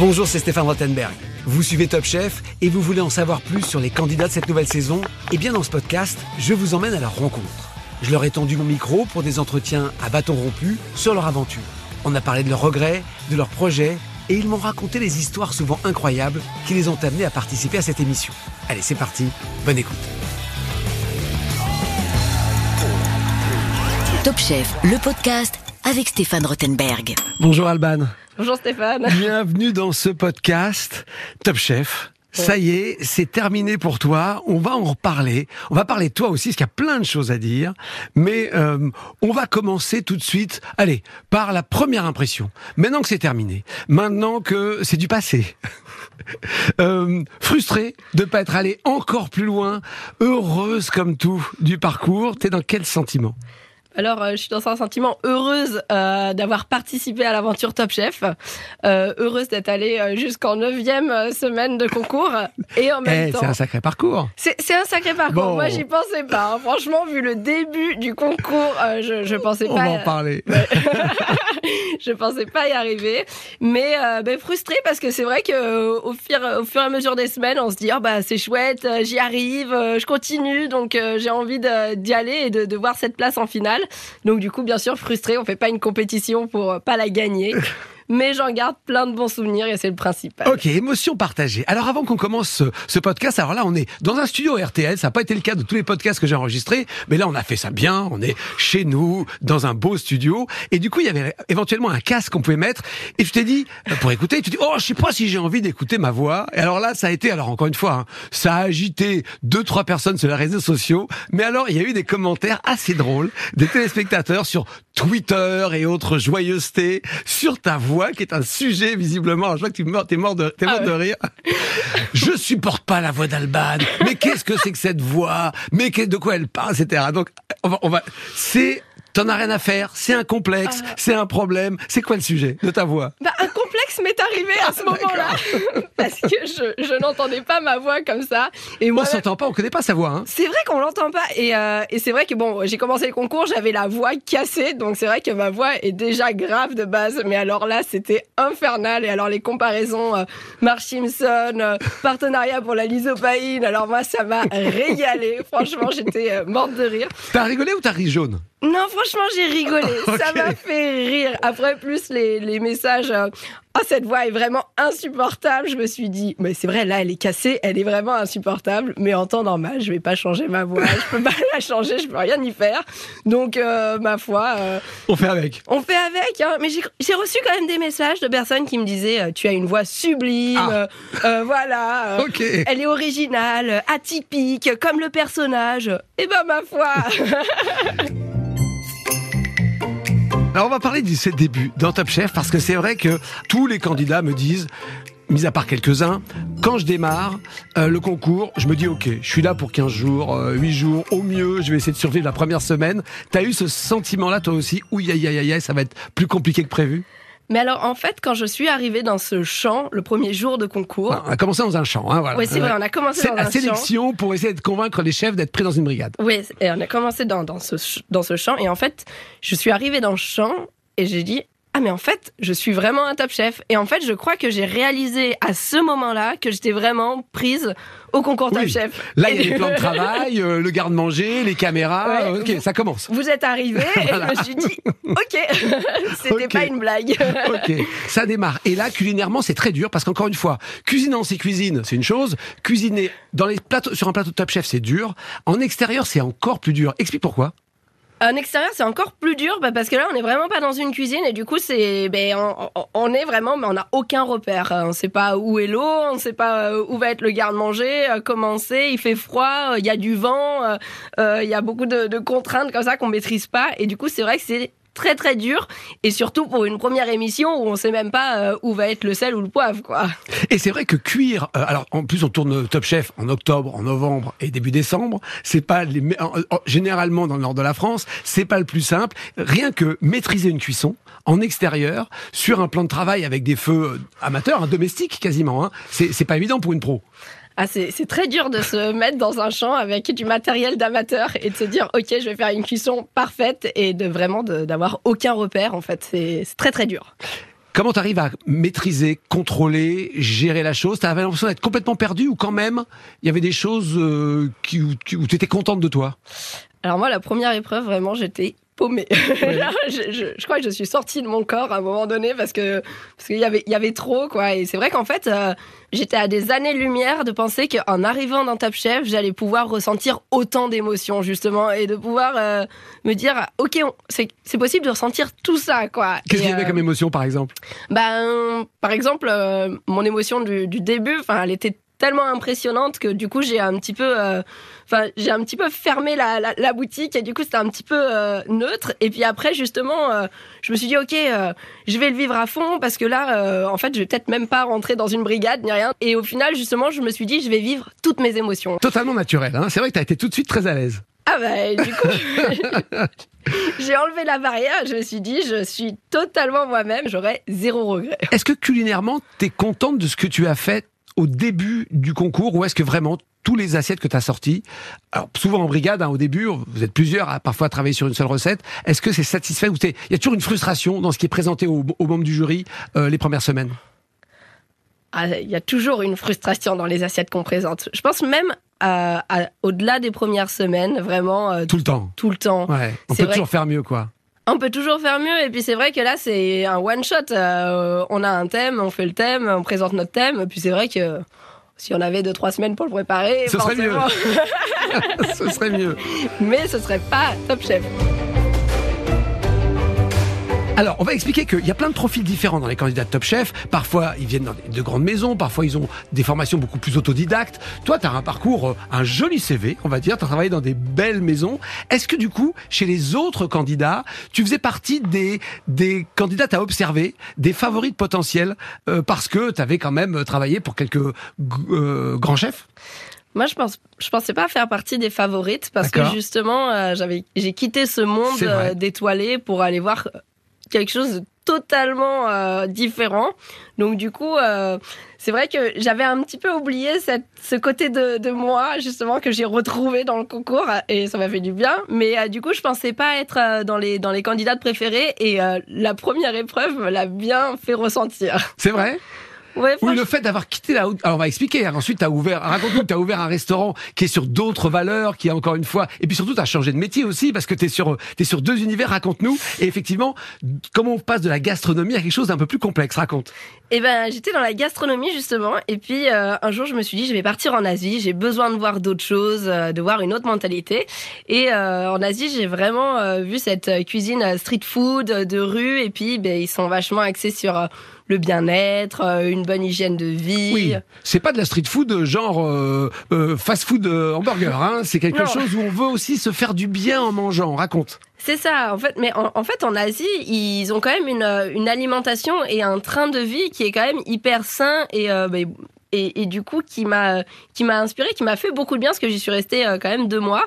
Bonjour, c'est Stéphane Rottenberg. Vous suivez Top Chef et vous voulez en savoir plus sur les candidats de cette nouvelle saison? Eh bien, dans ce podcast, je vous emmène à leur rencontre. Je leur ai tendu mon micro pour des entretiens à bâton rompu sur leur aventure. On a parlé de leurs regrets, de leurs projets et ils m'ont raconté les histoires souvent incroyables qui les ont amenés à participer à cette émission. Allez, c'est parti, bonne écoute. Top Chef, le podcast avec Stéphane Rottenberg. Bonjour Alban. Bonjour Stéphane. Bienvenue dans ce podcast Top Chef. Ça y est, c'est terminé pour toi. On va en reparler. On va parler de toi aussi, parce qu'il y a plein de choses à dire. Mais euh, on va commencer tout de suite, allez, par la première impression. Maintenant que c'est terminé, maintenant que c'est du passé, euh, frustré de pas être allé encore plus loin, heureuse comme tout du parcours, t'es dans quel sentiment? Alors, euh, je suis dans un sentiment heureuse euh, d'avoir participé à l'aventure Top Chef, euh, heureuse d'être allée jusqu'en neuvième semaine de concours, et en même Eh, temps, c'est un sacré parcours. c'est un sacré parcours. Bon. Moi, j'y pensais pas. hein. Franchement, vu le début du concours, euh, je, je pensais On pas. va en parler. je pensais pas y arriver, mais euh, ben, frustrée parce que c'est vrai que euh, au fur, et à mesure des semaines, on se dit oh, bah c'est chouette, euh, j'y arrive, euh, je continue, donc j'ai envie d'y aller et de, voir cette place en finale. Donc du coup, bien sûr, frustrée, on fait pas une compétition pour pas la gagner, mais j'en garde plein de bons souvenirs et c'est le principal. Ok, émotion partagée. Alors avant qu'on commence ce, podcast, alors là on est dans un studio RTL, ça n'a pas été le cas de tous les podcasts que j'ai enregistrés, mais là on a fait ça bien, on est chez nous, dans un beau studio, et du coup il y avait éventuellement un casque qu'on pouvait mettre, et tu t'es dit, euh, pour écouter, tu dis, oh je sais pas si j'ai envie d'écouter ma voix, et alors là ça a été, alors encore une fois, hein, ça a agité deux, trois personnes sur les réseaux sociaux, mais alors il y a eu des commentaires assez drôles, des téléspectateurs sur Twitter et autres joyeusetés, sur ta voix, qui est un sujet visiblement, je vois que tu es mort, t'es mort de, t'es Ah mort de rire. Je supporte pas la voix d'Alban. Mais qu'est-ce que c'est que cette voix? Mais de quoi elle parle, etc. Donc, on va, on va, c'est, t'en as rien à faire. C'est un complexe, Ah. c'est un problème. C'est quoi le sujet de ta voix? Bah, un complexe m'est arrivé à ce moment-là. Parce que je, je n'entendais pas ma voix comme ça. Et moi On s'entend pas, on connaît pas sa voix. Hein. C'est vrai qu'on l'entend pas. Et, euh, et c'est vrai que bon j'ai commencé le concours j'avais la voix cassée. Donc c'est vrai que ma voix est déjà grave de base. Mais alors là c'était infernal. Et alors les comparaisons euh, Marge Simpson euh, partenariat pour la lysopaïne alors moi ça m'a régalé. Franchement j'étais euh, morte de rire. T'as rigolé ou t'as ri jaune? Non franchement j'ai rigolé. Ça m'a fait rire. Après plus les, les messages euh, ah cette voix est vraiment insupportable. Je me suis dit mais c'est vrai là elle est cassée. Elle est vraiment insupportable. Mais en temps normal je vais pas changer ma voix. Je peux pas la changer. Je peux rien y faire. Donc euh, ma foi euh, On fait avec. on fait avec hein. mais j'ai reçu quand même des messages de personnes qui me disaient euh, tu as une voix sublime. Ah. euh, voilà. Euh, Ok. elle est originale atypique comme le personnage. Et ben ma foi Alors on va parler de ses débuts dans Top Chef parce que c'est vrai que tous les candidats me disent mis à part quelques-uns, quand je démarre euh, le concours, je me dis ok, je suis là pour 15 jours, euh, 8 jours, au mieux, je vais essayer de survivre la première semaine. T'as eu ce sentiment-là toi aussi Ouh, aïe, aïe, aïe, aïe, ça va être plus compliqué que prévu? Mais alors, en fait, quand je suis arrivée dans ce champ, le premier jour de concours, Voilà, On a commencé dans un champ, hein, voilà. oui, c'est vrai, on a commencé dans la un champ. sélection pour essayer de convaincre les chefs d'être pris dans une brigade. Oui, et on a commencé dans, dans, ce, dans ce champ. Et en fait, je suis arrivée dans le champ et j'ai dit Ah, mais en fait, je suis vraiment un top chef. Et en fait, je crois que j'ai réalisé à ce moment-là que j'étais vraiment prise au concours top Oui. chef. Là, il y a les plans de travail, euh, le garde-manger, les caméras. Ouais. ok, ça commence. Vous êtes arrivés et je me suis dit Ok, c'était pas une blague. Ok, ça démarre. Et là, culinairement, c'est très dur parce qu'encore une fois, cuisiner en ses cuisines, c'est une chose. Cuisiner dans les plateaux, sur un plateau de Top Chef, c'est dur. En extérieur, c'est encore plus dur. Explique pourquoi. En extérieur, c'est encore plus dur bah, parce que là, on n'est vraiment pas dans une cuisine et du coup, c'est, ben, on, est vraiment, mais on n'a aucun repère. On ne sait pas où est l'eau, on ne sait pas euh, où va être le garde-manger, euh, comment c'est. Il fait froid, euh, il y a du vent, il y a beaucoup de, de contraintes comme ça qu'on maîtrise pas. Et du coup, c'est vrai que c'est très très dur et surtout pour une première émission où on sait même pas euh, où va être le sel ou le poivre quoi. Et c'est vrai que cuire, euh, alors en plus on tourne Top Chef en octobre, en novembre et début décembre, c'est pas généralement dans le nord de la France, c'est pas le plus simple. Rien que maîtriser une cuisson en extérieur sur un plan de travail avec des feux euh, amateurs, un domestique quasiment, hein, c'est pas évident pour une pro. Ah, c'est très dur de se mettre dans un champ avec du matériel d'amateur et de se dire ok je vais faire une cuisson parfaite et de vraiment d'avoir aucun repère en fait. C'est très très dur. Comment t'arrives à maîtriser, contrôler, gérer la chose? T'avais l'impression d'être complètement perdu ou quand même il y avait des choses euh, qui, où tu étais contente de toi? Alors moi, la première épreuve, vraiment, j'étais paumée. je, je, je, crois que je suis sortie de mon corps à un moment donné parce que parce qu'il y avait il y avait trop quoi. Et c'est vrai qu'en fait, euh, j'étais à des années-lumière de penser qu'en arrivant dans Top Chef, j'allais pouvoir ressentir autant d'émotions justement et de pouvoir euh, me dire ok, c'est possible de ressentir tout ça quoi. Qu'est-ce qu'il y avait euh, comme émotion par exemple? Ben par exemple, euh, mon émotion du, du début, enfin, elle était tellement impressionnante que du coup j'ai un petit peu euh, enfin j'ai un petit peu fermé la, la, la, boutique et du coup c'était un petit peu euh, neutre. Et puis après justement euh, je me suis dit ok je vais le vivre à fond parce que là en fait je vais peut-être même pas rentrer dans une brigade ni rien. Et au final justement je me suis dit je vais vivre toutes mes émotions. Totalement naturel hein. C'est vrai que tu as été tout de suite très à l'aise. Ah bah du coup J'ai enlevé la barrière, je me suis dit, je suis totalement moi-même, j'aurai zéro regret. Est-ce que culinairement, tu es contente de ce que tu as fait au début du concours ou est-ce que vraiment tous les assiettes que tu as sorties, alors souvent en brigade, hein, au début, vous êtes plusieurs à parfois travailler sur une seule recette, est-ce que c'est satisfait ou il y a toujours une frustration dans ce qui est présenté aux, membres du jury euh, les premières semaines? Ah, il y a toujours une frustration dans les assiettes qu'on présente. Je pense même euh, au-delà des premières semaines, vraiment. Euh, tout le temps. Tout le temps. Ouais. On peut toujours faire mieux, quoi. On peut toujours faire mieux et puis c'est vrai que là c'est un one shot. Euh, on a un thème, on fait le thème, on présente notre thème. Et puis c'est vrai que si on avait deux trois semaines pour le préparer, ce serait mieux. ce serait mieux. Mais ce serait pas Top Chef. Alors, on va expliquer qu'il y a plein de profils différents dans les candidats de Top Chef. Parfois, ils viennent de grandes maisons, parfois ils ont des formations beaucoup plus autodidactes. Toi, tu as un parcours, euh, un joli CV, on va dire, tu as travaillé dans des belles maisons. Est-ce que du coup, chez les autres candidats, tu faisais partie des, des candidats à observer, des favoris potentiels, euh, parce que tu avais quand même travaillé pour quelques euh, grands chefs? Moi, je pense, je pensais pas faire partie des favorites parce que justement, j'avais, j'ai quitté ce monde d'étoilés pour aller voir quelque chose de totalement euh, différent. Donc du coup, euh, c'est vrai que j'avais un petit peu oublié cette, ce côté de, de moi justement que j'ai retrouvé dans le concours et ça m'a fait du bien. Mais euh, du coup, je pensais pas être euh, dans les dans les candidats préférés et euh, la première épreuve me l'a bien fait ressentir. C'est vrai? Ouais, oui, le fait d'avoir quitté la. Alors, on va expliquer. Hein. Ensuite, as ouvert. Raconte-nous t'as ouvert un restaurant qui est sur d'autres valeurs, qui a encore une fois. Et puis surtout, t'as changé de métier aussi parce que t'es sur es sur deux univers. Raconte-nous. Et effectivement, comment on passe de la gastronomie à quelque chose d'un peu plus complexe. Raconte. Eh ben, j'étais dans la gastronomie justement. Et puis euh, un jour, je me suis dit, je vais partir en Asie. J'ai besoin de voir d'autres choses, euh, de voir une autre mentalité. Et euh, en Asie, j'ai vraiment vu cette cuisine street food de rue. Et puis, ben, ils sont vachement axés sur le bien-être, euh, une bonne hygiène de vie. Oui, c'est pas de la street food genre euh, euh, fast food hamburger, hein. c'est quelque chose où on veut aussi se faire du bien en mangeant. Raconte. C'est ça, en fait. Mais en, fait, en Asie, ils ont quand même une, une, alimentation et un train de vie qui est quand même hyper sain et ben, et, du coup qui m'a qui m'a inspiré, qui m'a fait beaucoup de bien parce que j'y suis restée euh, quand même deux mois.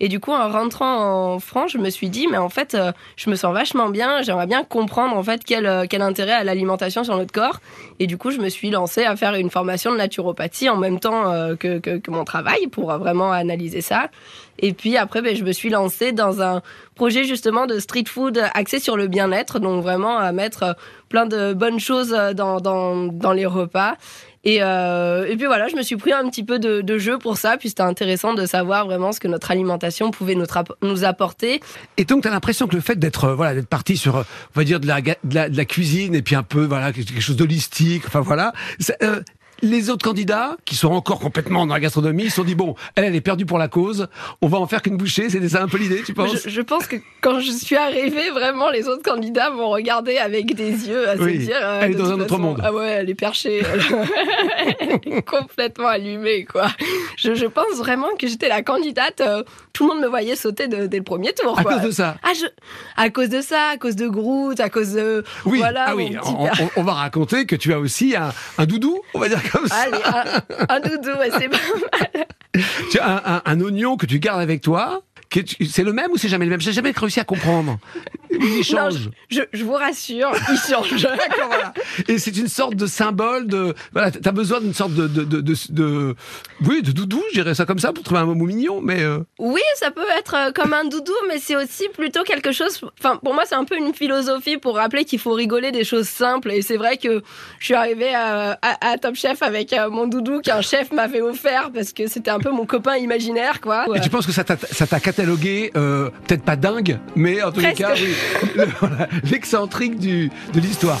Et du coup, en rentrant en France, je me suis dit, mais en fait, euh, je me sens vachement bien. J'aimerais bien comprendre en fait quel euh, quel intérêt a l'alimentation sur notre corps. Et du coup, je me suis lancée à faire une formation de naturopathie en même temps que, que, que mon travail pour vraiment analyser ça. Et puis après, ben, je me suis lancée dans un projet justement de street food axé sur le bien-être, donc vraiment à mettre plein de bonnes choses dans, dans, dans les repas. Et, euh, et puis voilà, je me suis pris un petit peu de, de jeu pour ça, puis c'était intéressant de savoir vraiment ce que notre alimentation pouvait nous, apporter. Et donc, tu as l'impression que le fait d'être euh, voilà, d'être parti sur, euh, on va dire, de la, de la, de la cuisine et puis un peu, voilà, quelque chose d'holistique, enfin voilà, euh, les autres candidats, qui sont encore complètement dans la gastronomie, ils se sont dit bon, elle, elle est perdue pour la cause, on va en faire qu'une bouchée. C'était ça un peu l'idée, tu penses je, pense que quand je suis arrivée, vraiment, les autres candidats m'ont regardé avec des yeux à se dire. Euh, elle est dans un autre monde. Ah ouais, elle est perchée, complètement allumée, quoi. Je, je, pense vraiment que j'étais la candidate. Euh, tout le monde me voyait sauter dès le premier tour. À cause de ça. Ah, je, à cause de ça, à cause de Groot, à cause de. Oui. Voilà, ah oui. On, on, va raconter que tu as aussi un, un doudou, on va dire Allez, un, doudou, c'est pas mal. Tu as un, un, oignon que tu gardes avec toi, c'est le même ou c'est jamais le même? J'ai jamais réussi à comprendre. Il Non, change. je, je vous rassure, il change. Voilà. Et c'est une sorte de symbole de. Voilà, t'as besoin d'une sorte de, de, de, de, de- oui, de doudou, je dirais ça comme ça pour trouver un mot mignon, mais. euh, Oui, ça peut être euh, comme un doudou, mais c'est aussi plutôt quelque chose. Enfin, pour moi, c'est un peu une philosophie pour rappeler qu'il faut rigoler des choses simples. Et c'est vrai que je suis arrivée à, à- à Top Chef avec euh, mon doudou qu'un chef m'avait offert parce que c'était un peu mon copain imaginaire, quoi. Et tu penses que ça t'a, euh, peut-être pas dingue, mais en tous les cas, oui, le- voilà, l'excentrique du, de l'histoire.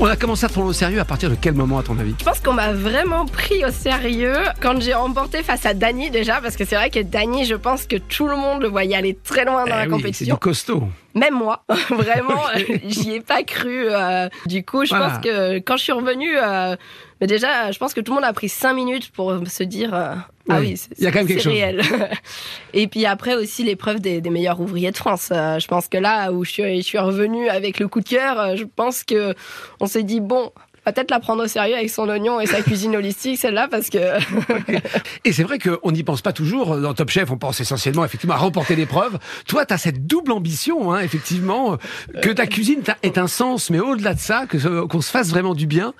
On a commencé à te prendre au sérieux à partir de quel moment, à ton avis? Je pense qu'on m'a vraiment pris au sérieux quand j'ai remporté face à Dany déjà, parce que c'est vrai que Dany, je pense que tout le monde le voyait aller très loin dans Eh la oui, compétition. C'est du costaud. Même moi, vraiment, j'y ai pas cru. euh, du coup, je Voilà. pense que quand je suis revenue, euh, mais déjà, je pense que tout le monde a pris cinq minutes pour se dire euh, ah Oui, c'est il y a quand même c'est quelque chose. réel. Et puis après aussi l'épreuve des, des meilleurs ouvriers de France. Euh, je pense que là où je suis, je suis revenue avec le coup de cœur, euh, je pense que on s'est dit bon. va Peut-être la prendre au sérieux avec son oignon et sa cuisine holistique, celle-là, parce que Et c'est vrai qu'on n'y pense pas toujours. Dans Top Chef, on pense essentiellement effectivement à remporter l'épreuve. Toi, tu as cette double ambition, hein, effectivement, que ta cuisine ait un sens, mais au-delà de ça, que qu'on se fasse vraiment du bien.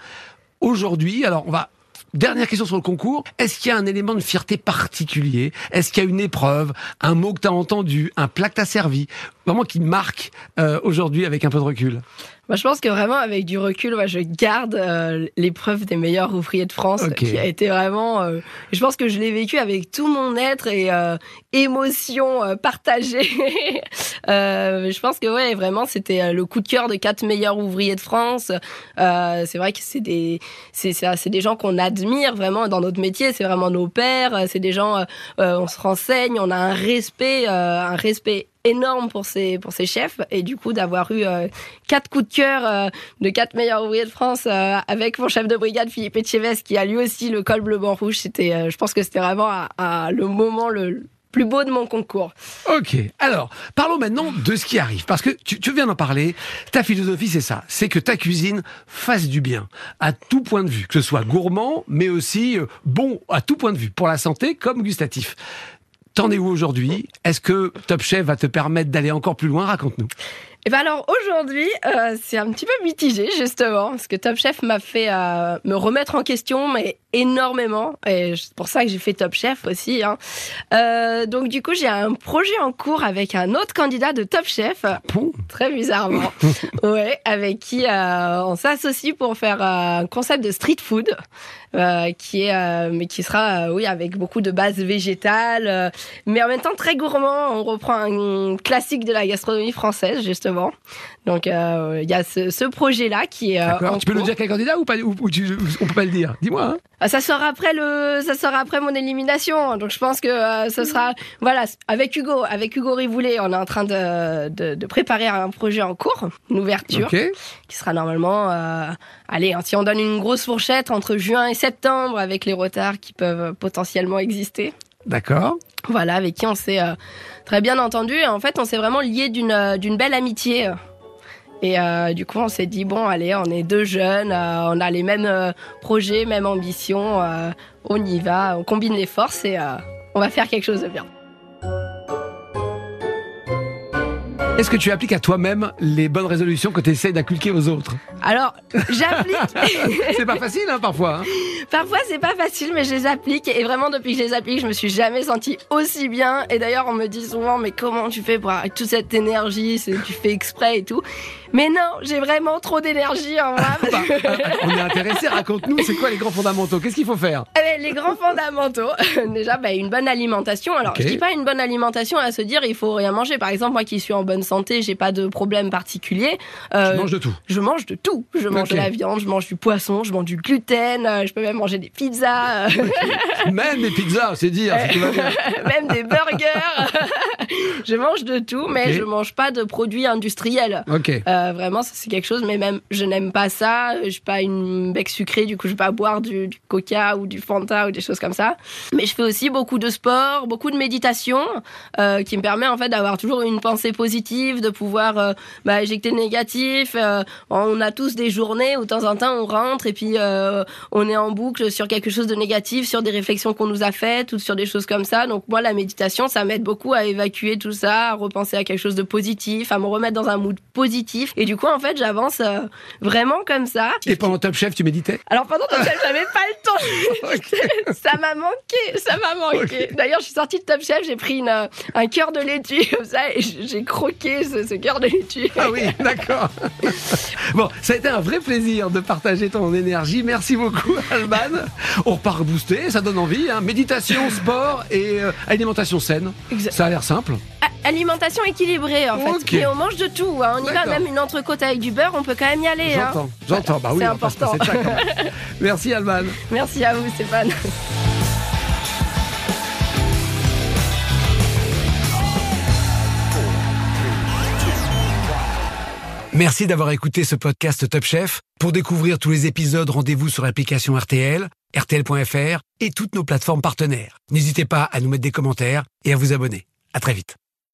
Aujourd'hui, alors on va... Dernière question sur le concours. Est-ce qu'il y a un élément de fierté particulier? Est-ce qu'il y a une épreuve, un mot que tu as entendu, un plat que tu as servi, vraiment qui marque euh, aujourd'hui avec un peu de recul? Moi, je pense que vraiment, avec du recul, moi, je garde euh, l'épreuve des meilleurs ouvriers de France, qui a été vraiment. euh, je pense que je l'ai vécu avec tout mon être et euh, émotion partagée. Je pense que ouais, vraiment, c'était le coup de cœur de quatre meilleurs ouvriers de France. C'est vrai que c'est des, c'est c'est c'est des gens qu'on admire vraiment dans notre métier. C'est vraiment nos pères. C'est des gens. on se renseigne, on a un respect, un respect énorme pour ces pour ces chefs et du coup d'avoir eu euh, quatre coups de cœur euh, de quatre meilleurs ouvriers de France euh, avec mon chef de brigade Philippe Etcheves qui a lui aussi le col bleu blanc rouge c'était je pense que c'était vraiment à- le moment le plus beau de mon concours. Ok. Alors, parlons maintenant de ce qui arrive. Parce que tu, tu viens d'en parler. Ta philosophie, c'est ça. C'est que ta cuisine fasse du bien. À tout point de vue. Que ce soit gourmand, mais aussi bon à tout point de vue. Pour la santé comme gustatif. T'en es où aujourd'hui? Est-ce que Top Chef va te permettre d'aller encore plus loin? Raconte-nous. Et ben alors aujourd'hui, euh, c'est un petit peu mitigé justement, parce que Top Chef m'a fait euh, me remettre en question, mais énormément. Et c'est pour ça que j'ai fait Top Chef aussi. Hein. Euh, donc du coup, j'ai un projet en cours avec un autre candidat de Top Chef, Bon. très bizarrement, ouais, avec qui on s'associe pour faire un concept de street food, euh, qui est, euh, mais qui sera, euh, oui, avec beaucoup de bases végétales, mais en même temps très gourmand. On reprend un classique de la gastronomie française justement. Donc il y a ce, ce projet-là qui est. en Tu peux cours. dire quel candidat ou pas ou, ou tu- On peut pas le dire? Dis-moi. hein. Ah, Ça sera après le, ça sera après mon élimination. Donc je pense que ce sera, voilà, avec Hugo, avec Hugo Rivoulet, on est en train de, de, de préparer un projet en cours, une ouverture, qui sera normalement, euh, allez, si on donne une grosse fourchette entre juin et septembre, avec les retards qui peuvent potentiellement exister. D'accord. Voilà, avec qui on s'est euh, très bien entendu. Et en fait, on s'est vraiment lié d'une euh, d'une belle amitié. Et euh, du coup, on s'est dit bon, allez, on est deux jeunes, euh, on a les mêmes euh, projets, mêmes ambitions, euh, on y va, on combine les forces et euh, on va faire quelque chose de bien. Est-ce que tu appliques à toi-même les bonnes résolutions que tu essaies d'inculquer aux autres Alors, j'applique. C'est pas facile, hein, parfois. hein. Parfois, c'est pas facile, mais je les applique. Et vraiment, depuis que je les applique, je me suis jamais sentie aussi bien. Et d'ailleurs, on me dit souvent, mais comment tu fais pour avec toute cette énergie Tu fais exprès et tout. Mais non, j'ai vraiment trop d'énergie en moi. Bah, euh, on est intéressé. Raconte-nous, c'est quoi les grands fondamentaux? Qu'est-ce qu'il faut faire? Eh ben, les grands fondamentaux. Déjà, bah, une bonne alimentation. Alors, je dis pas une bonne alimentation à se dire il faut rien manger. Par exemple, moi qui suis en bonne santé, j'ai pas de problème particulier. Euh, Je mange de tout. je mange de tout. Je mange de la viande, je mange du poisson, je mange du gluten, euh, je peux même manger des pizzas, euh, Même des pizzas, c'est dire. même des burgers. je mange de tout, mais Ok. je mange pas de produits industriels. Ok. Euh, vraiment, ça c'est quelque chose, mais même je n'aime pas ça. Je suis pas une bec sucrée, du coup je vais pas boire du, du coca ou du Fanta ou des choses comme ça. Mais je fais aussi beaucoup de sport, beaucoup de méditation, euh, qui me permet en fait d'avoir toujours une pensée positive de pouvoir euh, bah, éjecter le négatif. Euh, on a tous des journées où de temps en temps on rentre et puis euh, on est en boucle sur quelque chose de négatif, sur des réflexions qu'on nous a faites ou sur des choses comme ça. Donc moi, la méditation, ça m'aide beaucoup à évacuer tout ça, à repenser à quelque chose de positif, à me remettre dans un mood positif. Et du coup, en fait, j'avance vraiment comme ça. Et pendant Top Chef, tu méditais? Alors pendant Top Chef, j'avais pas le temps. ça m'a manqué, ça m'a manqué. D'ailleurs, je suis sortie de Top Chef, j'ai pris une, un cœur de laitue comme ça et j'ai croqué ce, ce cœur de laitue. Ah oui, d'accord. Bon, ça a été un vrai plaisir de partager ton énergie. Merci beaucoup, Alban. On repart boosté, ça donne envie. hein. Méditation, sport et euh, alimentation saine. Exact. Ça a l'air simple. Alimentation équilibrée en fait. On mange de tout. hein. On y va même une entrecôte avec du beurre, on peut quand même y aller. hein. J'entends, j'entends. Bah oui, C'est pas important. ça. Merci, Alban. Merci à vous Stéphane. Merci d'avoir écouté ce podcast Top Chef. Pour découvrir tous les épisodes, rendez-vous sur l'application RTL, RTL.fr et toutes nos plateformes partenaires. N'hésitez pas à nous mettre des commentaires et à vous abonner. À très vite.